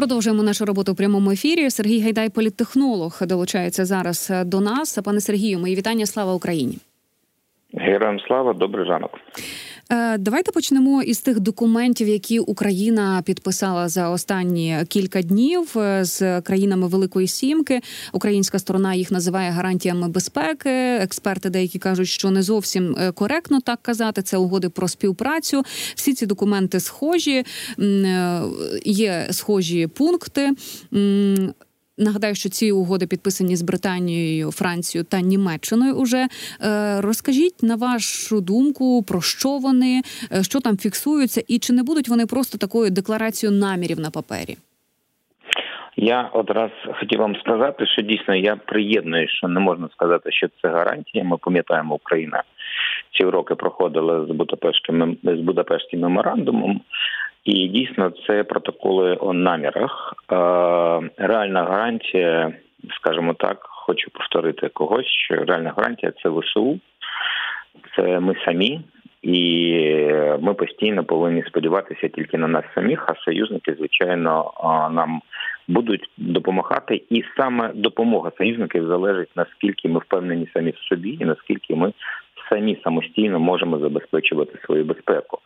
Продовжуємо нашу роботу у прямому ефірі. Сергій Гайдай, політтехнолог, долучається зараз до нас. Пане Сергію, мої вітання. Слава Україні. Героям слава, добрий ранок. Е, давайте почнемо із тих документів, які Україна підписала за останні кілька днів е, з країнами Великої Сімки. Українська сторона їх називає гарантіями безпеки. Експерти деякі кажуть, що не зовсім е, коректно так казати. Це угоди про співпрацю. Всі ці документи схожі, є схожі пункти. Нагадаю, що ці угоди підписані з Британією, Францією та Німеччиною. Уже е, розкажіть на вашу думку про що вони, е, що там фіксуються, і чи не будуть вони просто такою декларацією намірів на папері? Я одразу хотів вам сказати, що дійсно я приєдную, що не можна сказати, що це гарантія. Ми пам'ятаємо, Україна ці роки проходила з Будапештським з Будапештським меморандумом. І дійсно це протоколи о намірах. Реальна гарантія, скажімо так, хочу повторити когось, що реальна гарантія це ВСУ, це ми самі, і ми постійно повинні сподіватися тільки на нас самих, а союзники, звичайно, нам будуть допомагати. І саме допомога союзників залежить наскільки ми впевнені самі в собі, і наскільки ми самі самостійно можемо забезпечувати свою безпеку.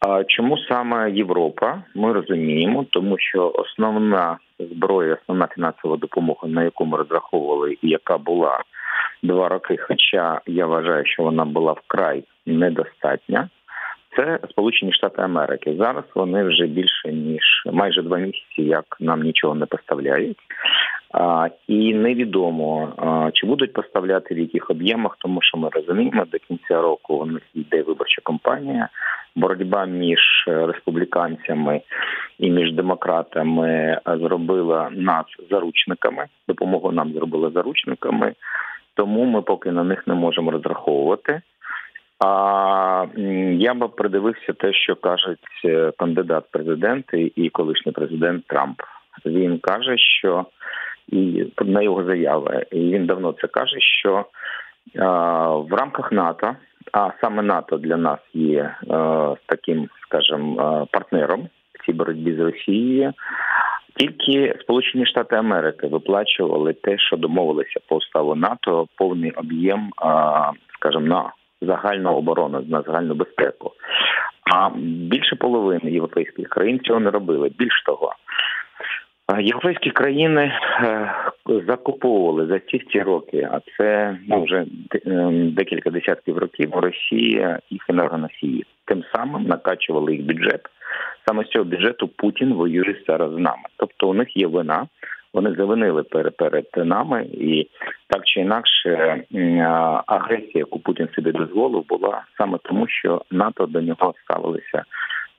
А чому саме Європа? Ми розуміємо, тому що основна зброя, основна фінансова допомога, на яку ми розраховували, і яка була два роки, хоча я вважаю, що вона була вкрай недостатня. Це Сполучені Штати Америки. Зараз вони вже більше ніж майже два місяці, як нам нічого не поставляють. І невідомо чи будуть поставляти в яких об'ємах, тому що ми розуміємо, до кінця року у нас йде виборча кампанія, боротьба між республіканцями і між демократами зробила нас заручниками. Допомогу нам зробила заручниками, тому ми поки на них не можемо розраховувати. А я би придивився те, що кажуть е, кандидат президенти і колишній президент Трамп. Він каже, що і на його заяви, і він давно це каже, що а, в рамках НАТО, а саме НАТО для нас є а, таким, скажімо, партнером в цій боротьбі з Росією. Тільки Сполучені Штати Америки виплачували те, що домовилися по уставу НАТО, повний об'єм, скажімо, на загальну оборону, на загальну безпеку. А більше половини європейських країн цього не робили. Більш того, європейські країни е, закуповували за ці роки, а це ну, вже е, декілька десятків років Росія і енергоносії. Тим самим накачували їх бюджет. Саме з цього бюджету Путін воює зараз з нами. Тобто у них є вина вони завинили перед нами, і так чи інакше агресія, яку Путін собі дозволив, була саме тому, що НАТО до нього ставилися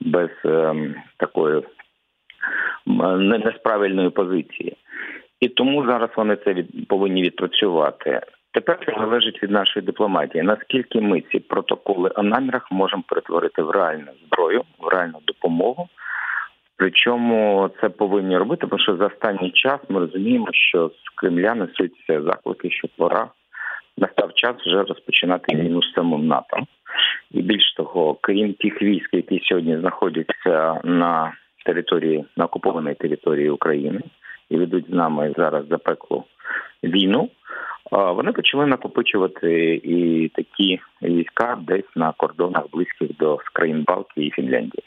без ем, такої несправильної позиції, і тому зараз вони це від повинні відпрацювати. Тепер це залежить від нашої дипломатії. Наскільки ми ці протоколи о намірах можемо перетворити в реальну зброю, в реальну допомогу, Причому це повинні робити, тому що за останній час ми розуміємо, що з Кремля несуться заклики, що пора настав час вже розпочинати війну з самим НАТО. І більш того, крім тих військ, які сьогодні знаходяться на території на окупованій території України і ведуть з нами зараз запеклу війну. Вони почали накопичувати і такі війська десь на кордонах близьких до країн Балтії і Фінляндії.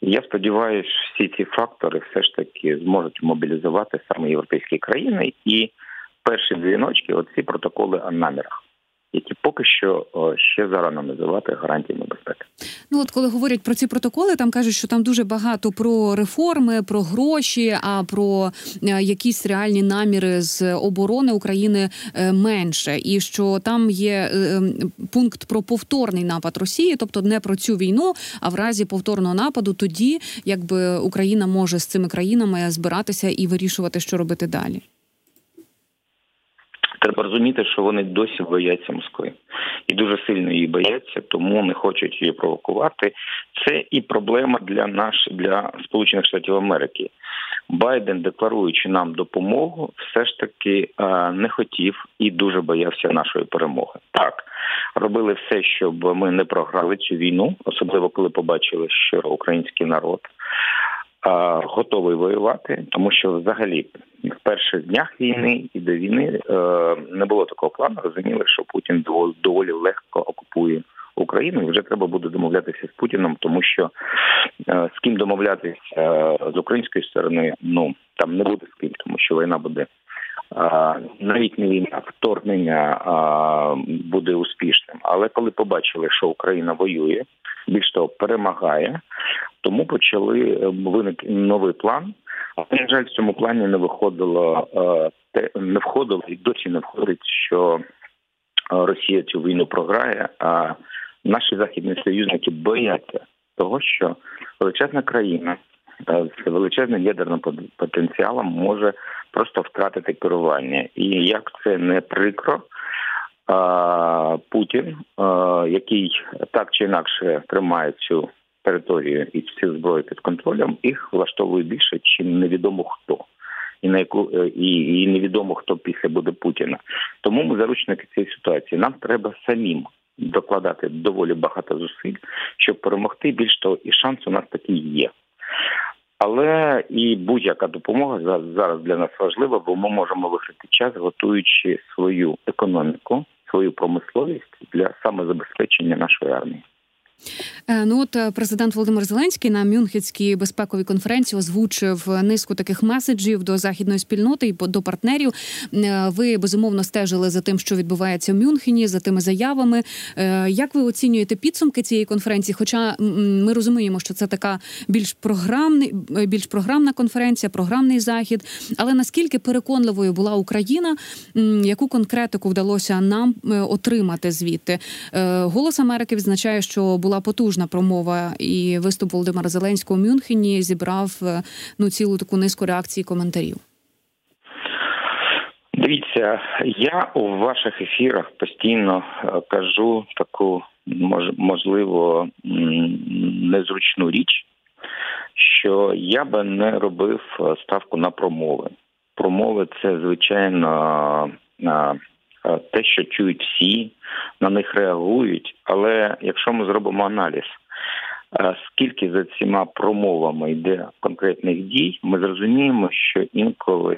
Я сподіваюся, всі ці фактори все ж таки зможуть мобілізувати саме європейські країни і перші дзвіночки, оці протоколи о намірах які поки що ще зарано називати гарантіями безпеки. Ну от коли говорять про ці протоколи, там кажуть, що там дуже багато про реформи, про гроші, а про е, якісь реальні наміри з оборони України е, менше, і що там є е, пункт про повторний напад Росії, тобто не про цю війну, а в разі повторного нападу, тоді якби Україна може з цими країнами збиратися і вирішувати, що робити далі. Треба розуміти, що вони досі бояться Москви і дуже сильно її бояться, тому не хочуть її провокувати. Це і проблема для наш для Сполучених Штатів Америки. Байден, декларуючи нам допомогу, все ж таки е, не хотів і дуже боявся нашої перемоги. Так робили все, щоб ми не програли цю війну, особливо коли побачили, що український народ готовий воювати, тому що взагалі в перших днях війни і до війни е, не було такого плану. Розуміли, що Путін доволі легко окупує Україну. і Вже треба буде домовлятися з Путіном, тому що е, з ким домовлятися з української сторони, ну там не буде з ким, тому що війна буде. Навіть не війна, вторгнення буде успішним. Але коли побачили, що Україна воює, більш того, перемагає, тому почали е, виник новий план. Але, на жаль, в цьому плані не виходило е, не входило і досі не входить, що е, Росія цю війну програє. А наші західні союзники бояться того, що величезна країна з величезним ядерним потенціалом може просто втратити керування. І як це не прикро, Путін, який так чи інакше тримає цю територію і всі зброї під контролем, їх влаштовує більше, чим невідомо хто. І на яку е, і, і невідомо хто після буде Путіна. Тому ми заручники цієї ситуації. Нам треба самим докладати доволі багато зусиль, щоб перемогти. Більш того, і шанс у нас такий є. Але і будь-яка допомога зараз для нас важлива, бо ми можемо виграти час, готуючи свою економіку, свою промисловість для самозабезпечення нашої армії. Е, ну от е, президент Володимир Зеленський на Мюнхенській безпековій конференції озвучив низку таких меседжів до західної спільноти і до партнерів. Е, ви безумовно стежили за тим, що відбувається в Мюнхені, за тими заявами. Як ви оцінюєте підсумки цієї конференції? Хоча ми розуміємо, що це така більш програмний, більш програмна конференція, програмний захід. Але наскільки переконливою була Україна, яку конкретику вдалося нам отримати звідти? Голос Америки відзначає, що була потужна промова, і виступ Володимира Зеленського у Мюнхені зібрав е, ну цілу таку низку реакцій і коментарів. Дивіться, я у ваших ефірах постійно е, кажу таку можливо незручну річ, що я би не робив е, ставку на промови. Промови це звичайно те, що чують всі, на них реагують. Але якщо ми зробимо аналіз, е, скільки за цими промовами йде конкретних дій, ми зрозуміємо, що інколи,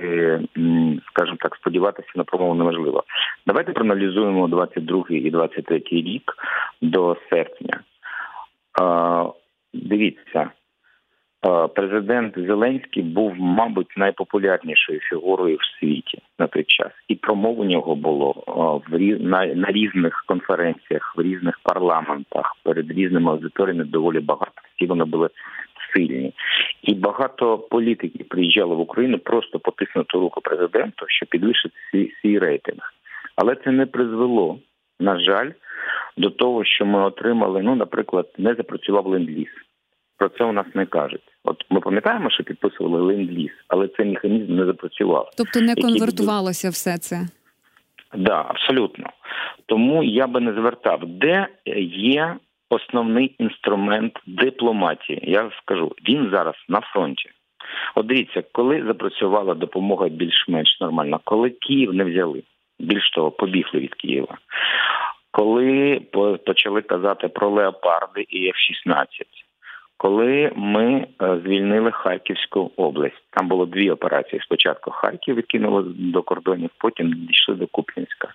скажімо так, сподіватися на промову неможливо. Давайте проаналізуємо 22 і 23 рік до серпня. Е, дивіться, Е, президент Зеленський був, мабуть, найпопулярнішою фігурою в світі на той час, і промов у нього було е, в на різних конференціях, в різних парламентах перед різними аудиторіями доволі багато. Всі вони були сильні, і багато політиків приїжджали в Україну просто потиснути руку президенту, щоб підвищити свій, свій рейтинг. Але це не призвело, на жаль, до того, що ми отримали. Ну, наприклад, не запрацював ленд-ліз. Про це у нас не кажуть. От ми пам'ятаємо, що підписували ленд-ліз, але цей механізм не запрацював. Тобто не конвертувалося все це. Так, да, абсолютно. Тому я би не звертав, де є основний інструмент дипломатії. Я скажу, він зараз на фронті. От дивіться, коли запрацювала допомога більш-менш нормально, коли Київ не взяли, більш того, побігли від Києва. Коли почали казати про леопарди і F-16, коли ми е, звільнили Харківську область. Там було дві операції. Спочатку Харків відкинули до кордонів, потім дійшли до Куп'янська.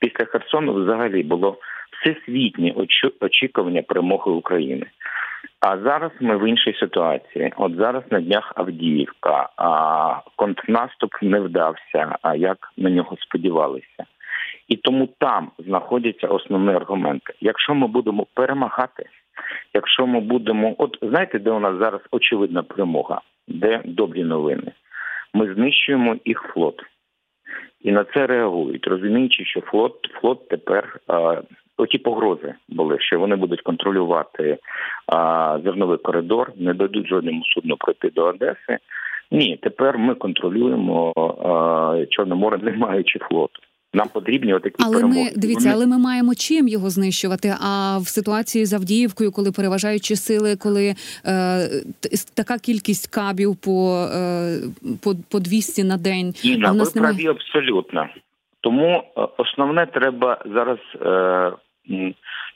Після Херсону взагалі було всесвітнє очікування перемоги України. А зараз ми в іншій ситуації. От зараз на днях Авдіївка, а контрнаступ не вдався, а як на нього сподівалися. І тому там знаходяться основні аргументи. Якщо ми будемо перемагати, якщо ми будемо, от знаєте, де у нас зараз очевидна перемога, де добрі новини? Ми знищуємо їх флот. І на це реагують, розуміючи, що флот флот тепер а, оті погрози були, що вони будуть контролювати а, зерновий коридор, не дадуть жодному судну пройти до Одеси. Ні, тепер ми контролюємо а, Чорне море, не маючи флоту. Нам потрібні отакі але перемоги. ми дивіться, але ми маємо чим його знищувати. А в ситуації з Авдіївкою, коли переважаючі сили, коли е, така кількість кабів по е, по, по 200 на день, Інна, а в нас ви немає... праві абсолютно. Тому е, основне треба зараз е,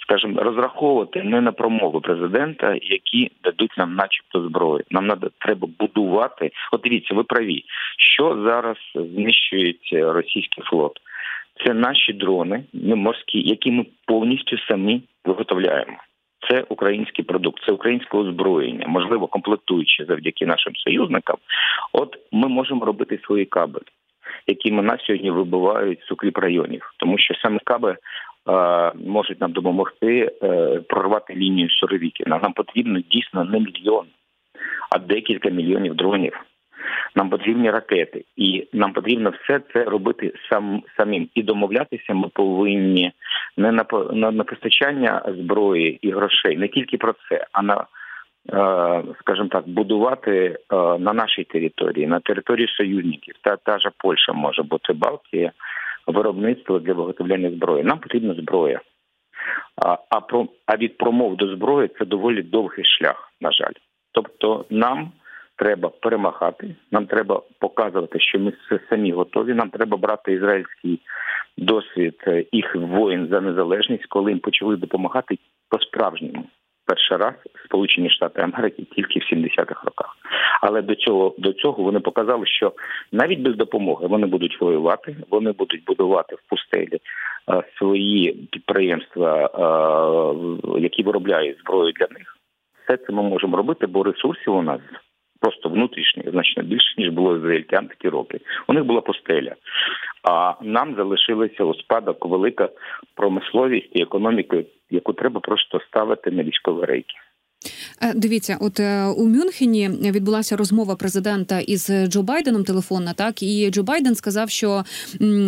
скажімо, розраховувати не на промови президента, які дадуть нам, начебто, зброю. Нам надо треба будувати. От дивіться, ви праві, що зараз знищують російський флот. Це наші дрони, морські, які ми повністю самі виготовляємо. Це український продукт, це українське озброєння, можливо, комплектуючи завдяки нашим союзникам. От ми можемо робити свої каби, які на сьогодні вибивають з укріп районів, тому що саме каби е, можуть нам допомогти е, прорвати лінію Суровікіна. Нам потрібно дійсно не мільйон, а декілька мільйонів дронів. Нам потрібні ракети, і нам потрібно все це робити сам самим. І домовлятися ми повинні не на на, на постачання зброї і грошей, не тільки про це, а на е, скажімо так, будувати е, на нашій території, на території союзників, та та ж Польща може бути Балтія, виробництво для виготовляння зброї. Нам потрібна зброя. А а про а від промов до зброї це доволі довгий шлях, на жаль. Тобто, нам треба перемагати. Нам треба показувати, що ми самі готові. Нам треба брати ізраїльський досвід е, їх воїн за незалежність, коли їм почали допомагати по справжньому. Перший раз Сполучені Штати Америки тільки в 70-х роках. Але до цього до цього вони показали, що навіть без допомоги вони будуть воювати, вони будуть будувати в пустелі е, свої підприємства, е, які виробляють зброю для них. Все це ми можемо робити, бо ресурсів у нас просто внутрішніх, значно більше ніж було ізраїльтян такі роки. У них була постеля. А нам залишилася у спадок велика промисловість і економіка, яку треба просто ставити на військові рейки. Е, дивіться, от е, у Мюнхені відбулася розмова президента із Джо Байденом телефонна. Так і Джо Байден сказав, що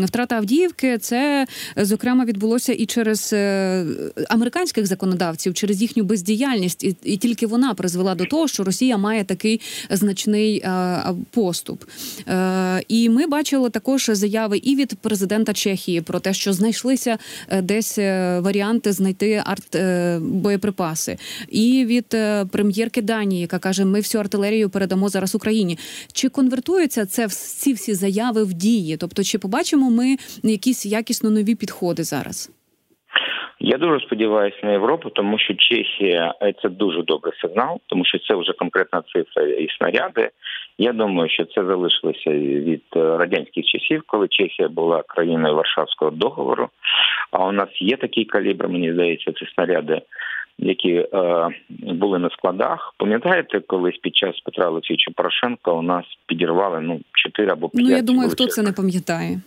втрата Авдіївки це зокрема відбулося і через е, американських законодавців, через їхню бездіяльність, і, і тільки вона призвела до того, що Росія має такий значний поступ. І ми бачили також заяви і від президента Чехії про те, що знайшлися десь варіанти знайти арт боєприпаси, і від від е, прем'єрки Данії, яка каже: Ми всю артилерію передамо зараз Україні. Чи конвертуються це ці всі заяви в дії? Тобто, чи побачимо ми якісь якісно нові підходи зараз? Я дуже сподіваюся на Європу, тому що Чехія е, це дуже добрий сигнал, тому що це вже конкретна цифра і снаряди. Я думаю, що це залишилося від е, радянських часів, коли Чехія була країною Варшавського договору. А у нас є такий калібр, мені здається, це снаряди які е, були на складах. Пам'ятаєте, колись під час Петра Олексійовича Порошенка у нас підірвали ну 4 або 5 Ну я думаю, хто це не пам'ятає.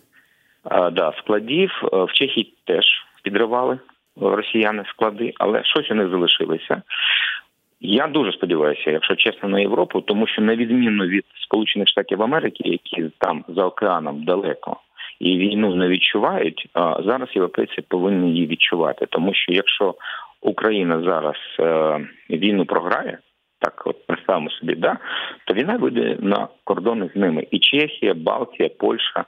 Е, да, складів е, в Чехії теж підривали росіяни склади, але щось у них залишилося. Я дуже сподіваюся, якщо чесно, на Європу, тому що на відміну від Сполучених Штатів Америки, які там за океаном далеко і війну не відчувають, а зараз європейці повинні її відчувати, тому що якщо Україна зараз е, війну програє, так от представимо собі, да, то війна вийде на кордони з ними. І Чехія, Балтія, Польща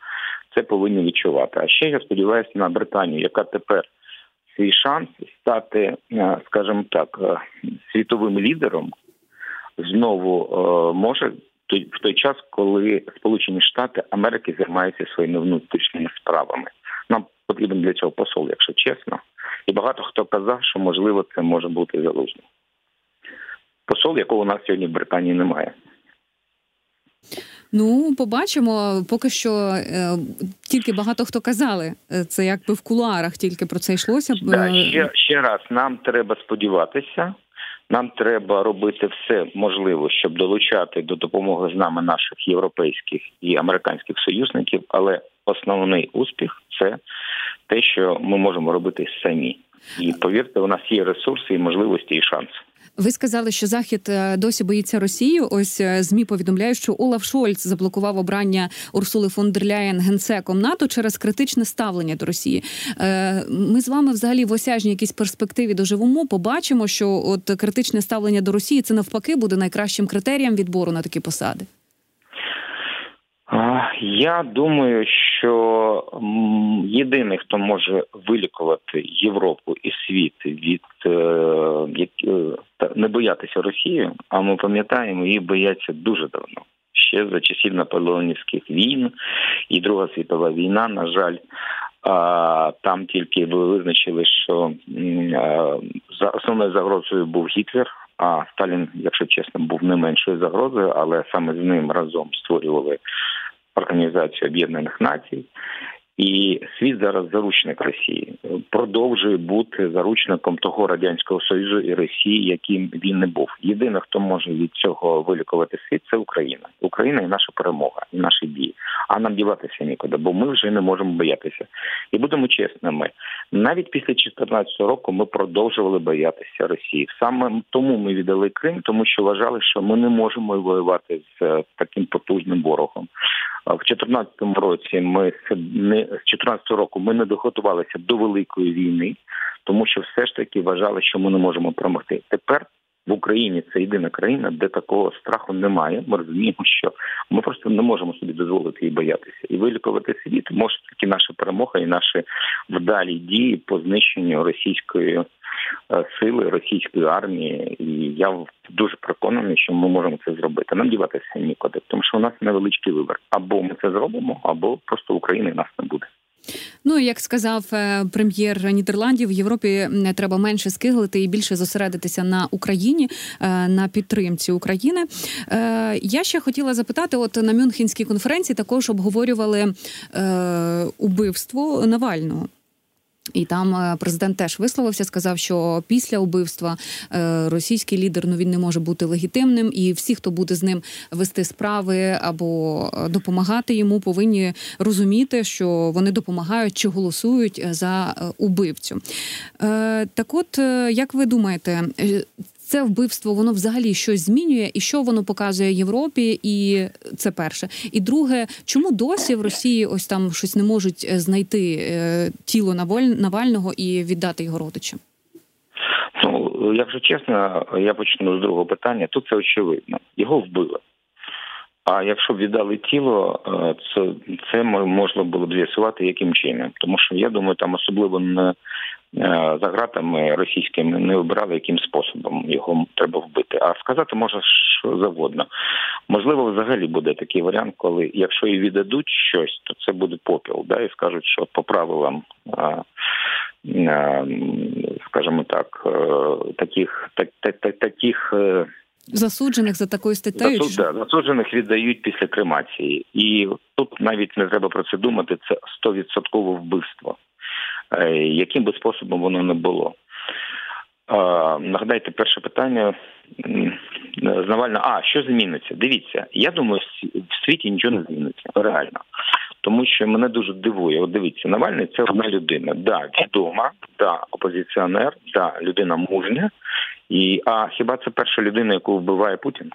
це повинні відчувати. А ще я сподіваюся на Британію, яка тепер свій шанс стати, е, скажімо так, е, світовим лідером знову може в той час, коли Сполучені Штати Америки займаються своїми внутрішніми справами. Нам потрібен для цього посол, якщо чесно. І багато хто казав, що можливо це може бути залужний. Посол, якого у нас сьогодні в Британії немає. Ну, побачимо. Поки що е, тільки багато хто казали. Е, це якби в кулуарах тільки про це йшлося. Да, ще, ще раз, нам треба сподіватися. Нам треба робити все можливе, щоб долучати до допомоги з нами наших європейських і американських союзників, але основний успіх це те, що ми можемо робити самі. І повірте, у нас є ресурси, і можливості і шанси. Ви сказали, що захід е, досі боїться Росію. Ось е, змі повідомляють, що Олаф Шольц заблокував обрання Урсули фон дер Ляєн генсеком НАТО через критичне ставлення до Росії. Е, ми з вами взагалі в осяжній якійсь перспективі доживемо. Побачимо, що от критичне ставлення до Росії це навпаки буде найкращим критерієм відбору на такі посади. Я думаю, що єдиний, хто може вилікувати Європу і світ від е, е, не боятися Росії, а ми пам'ятаємо, її бояться дуже давно. Ще за часів наполеонівських війн і Друга світова війна, на жаль, Там тільки ви визначили, що за основною загрозою був Гітлер. А Сталін, якщо чесно, був не меншою загрозою, але саме з ним разом створювали Організацію Об'єднаних Націй. І світ зараз заручник Росії продовжує бути заручником того радянського союзу і Росії, яким він не був. Єдине, хто може від цього вилікувати світ, це Україна. Україна і наша перемога, і наші дії. А нам діватися нікуди, бо ми вже не можемо боятися. І будемо чесними. Навіть після 2014 року ми продовжували боятися Росії. Саме тому ми віддали Крим, тому що вважали, що ми не можемо воювати з е, таким потужним ворогом. В 2014 році ми не з 2014 року ми не доготувалися до великої війни, тому що все ж таки вважали, що ми не можемо перемогти. Тепер в Україні це єдина країна, де такого страху немає. Ми розуміємо, що ми просто не можемо собі дозволити і боятися. І вилікувати світ може тільки наша перемога і наші вдалі дії по знищенню російської Е, сили російської армії, і я дуже переконаний, що ми можемо це зробити. Нам діватися нікуди, тому що у нас невеличкий вибір. Або ми це зробимо, або просто України нас не буде. Ну як сказав е, прем'єр Нідерландів, в Європі треба менше скиглити і більше зосередитися на Україні е, на підтримці України. Я ще хотіла запитати: от на Мюнхенській конференції також обговорювали убивство Навального. І там е, президент теж висловився, сказав, що після убивства е, російський лідер ну він не може бути легітимним, і всі, хто буде з ним вести справи або е, допомагати йому, повинні розуміти, що вони допомагають чи голосують за убивцю. Так, от як ви думаєте, це вбивство воно взагалі щось змінює, і що воно показує Європі, і це перше. І друге, чому досі в Росії ось там щось не можуть е, знайти е, тіло Навального і віддати його родичам? Ну, якщо чесно, я почну з другого питання. Тут це очевидно. Його вбили. А якщо б віддали тіло, е, це це можна було б з'ясувати яким чином, тому що я думаю, там особливо не за ґратами російськими не обирали, яким способом його треба вбити. А сказати може що завгодно. Можливо, взагалі буде такий варіант, коли якщо і віддадуть щось, то це буде попіл, да, і скажуть, що по правилам. Скажімо так, е, таких так, так, таких е, засуджених за такою статтею? Засуд, да, засуджених віддають після кремації, і тут навіть не треба про це думати. Це стовідсоткове вбивство. Е, яким би способом воно не було. Нагадайте перше питання з Навального. А що зміниться? Дивіться, я думаю, в світі нічого не зміниться реально, тому що мене дуже дивує. От дивіться, Навальний це одна людина. Да, відома, да, опозиціонер, да, людина мужня. І а хіба це перша людина, яку вбиває Путін?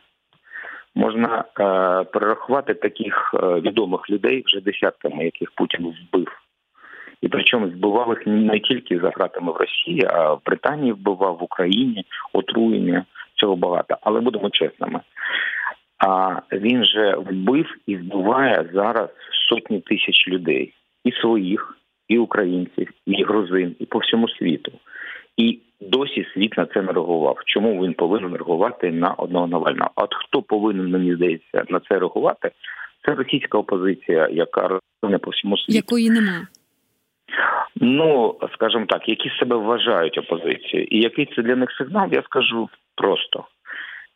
Можна е, перерахувати таких е, відомих людей вже десятками, яких Путін вбив і причому збивав їх не тільки за гратами в Росії, а в Британії вбивав в Україні отруєння цього багато. Але будемо чесними. А він же вбив і вбиває зараз сотні тисяч людей і своїх, і українців, і грузин, і по всьому світу. І досі світ на це не реагував. Чому він повинен реагувати на одного Навального? От хто повинен мені здається на це реагувати? Це російська опозиція, яка реагує по всьому світу. якої немає. Ну, скажімо так, які себе вважають опозицією, і який це для них сигнал, я скажу просто.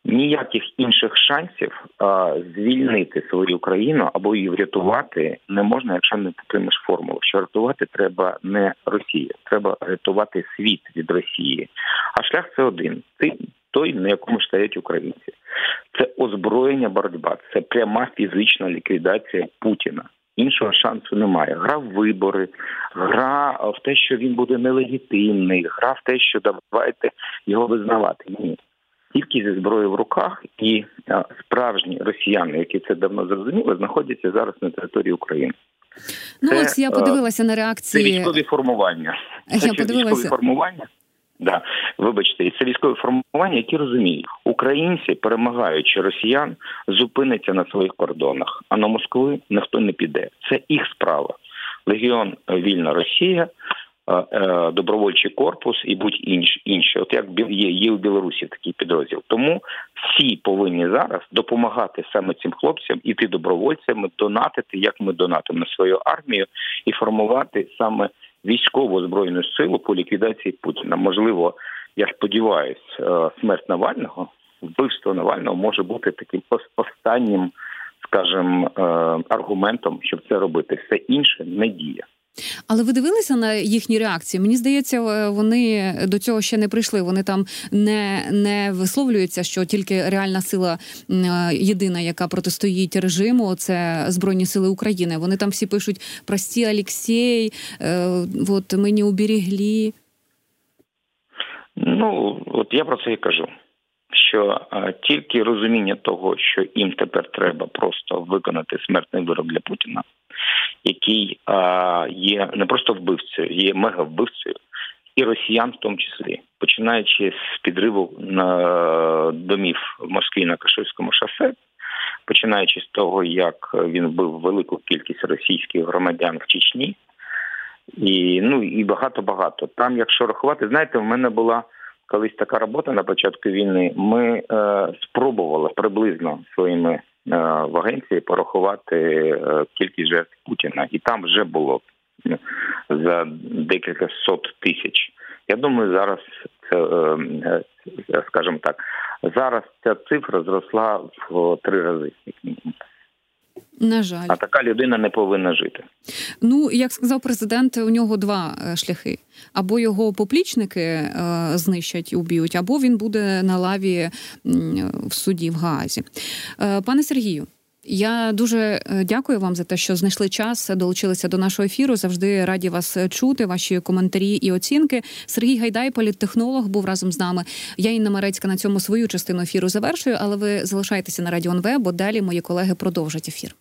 Ніяких інших шансів а, звільнити свою країну або її врятувати не можна, якщо не підтримаєш формулу. Що рятувати треба не Росія, треба рятувати світ від Росії. А шлях це один: ти той, на якому стоять українці. Це озброєння боротьба, це пряма фізична ліквідація Путіна. Іншого шансу немає. Гра в вибори, гра в те, що він буде нелегітимний, гра в те, що давайте його визнавати. Ні. Тільки зі зброєю в руках, і справжні росіяни, які це давно зрозуміли, знаходяться зараз на території України. Ну це, ось я подивилася на реакції Це військові формування. Це я подивилася. військові формування. Да, вибачте, і це військове формування, які розуміють, українці, перемагаючи росіян, зупиняться на своїх кордонах, а на Москви ніхто не піде. Це їх справа. Легіон Вільна Росія добровольчий корпус і будь інш інші. От як є, є у Білорусі такий підрозділ. Тому всі повинні зараз допомагати саме цим хлопцям, іти добровольцями, донатити, як ми донатимо на свою армію, і формувати саме військову збройну силу по ліквідації Путіна. Можливо, я сподіваюся, смерть Навального, вбивство Навального може бути таким останнім, скажімо, аргументом, щоб це робити. Все інше не діє. Але ви дивилися на їхні реакції? Мені здається, е, вони до цього ще не прийшли. Вони там не не висловлюються, що тільки реальна сила е, єдина, яка протистоїть режиму, це збройні сили України. Вони там всі пишуть прості Олексій, е, от ми уберегли. Ну от я про це і кажу. Що а, тільки розуміння того, що їм тепер треба просто виконати смертний вирок для Путіна, який є не просто вбивцею, є мегавбивцею, і росіян, в тому числі, починаючи з підриву домів в Москві на Каширському шосе, починаючи з того, як він вбив велику кількість російських громадян в Чечні, і ну і багато багато. Там, якщо рахувати, знаєте, в мене була колись така робота на початку війни. Ми е, спробували приблизно своїми в агенції порахувати е, кількість жертв Путіна, і там вже було е, за декілька сот тисяч. Я думаю, зараз скажімо так, зараз ця цифра зросла в три рази. На жаль, а така людина не повинна жити. Ну як сказав президент, у нього два шляхи: або його поплічники е, знищать і уб'ють, або він буде на лаві в суді в Гаазі. Е, пане Сергію. Я дуже дякую вам за те, що знайшли час, долучилися до нашого ефіру. Завжди раді вас чути, ваші коментарі і оцінки. Сергій Гайдай, політтехнолог, був разом з нами. Я Інна Марецька на цьому свою частину ефіру завершую, але ви залишайтеся на Радіо НВ, бо далі мої колеги продовжать ефір.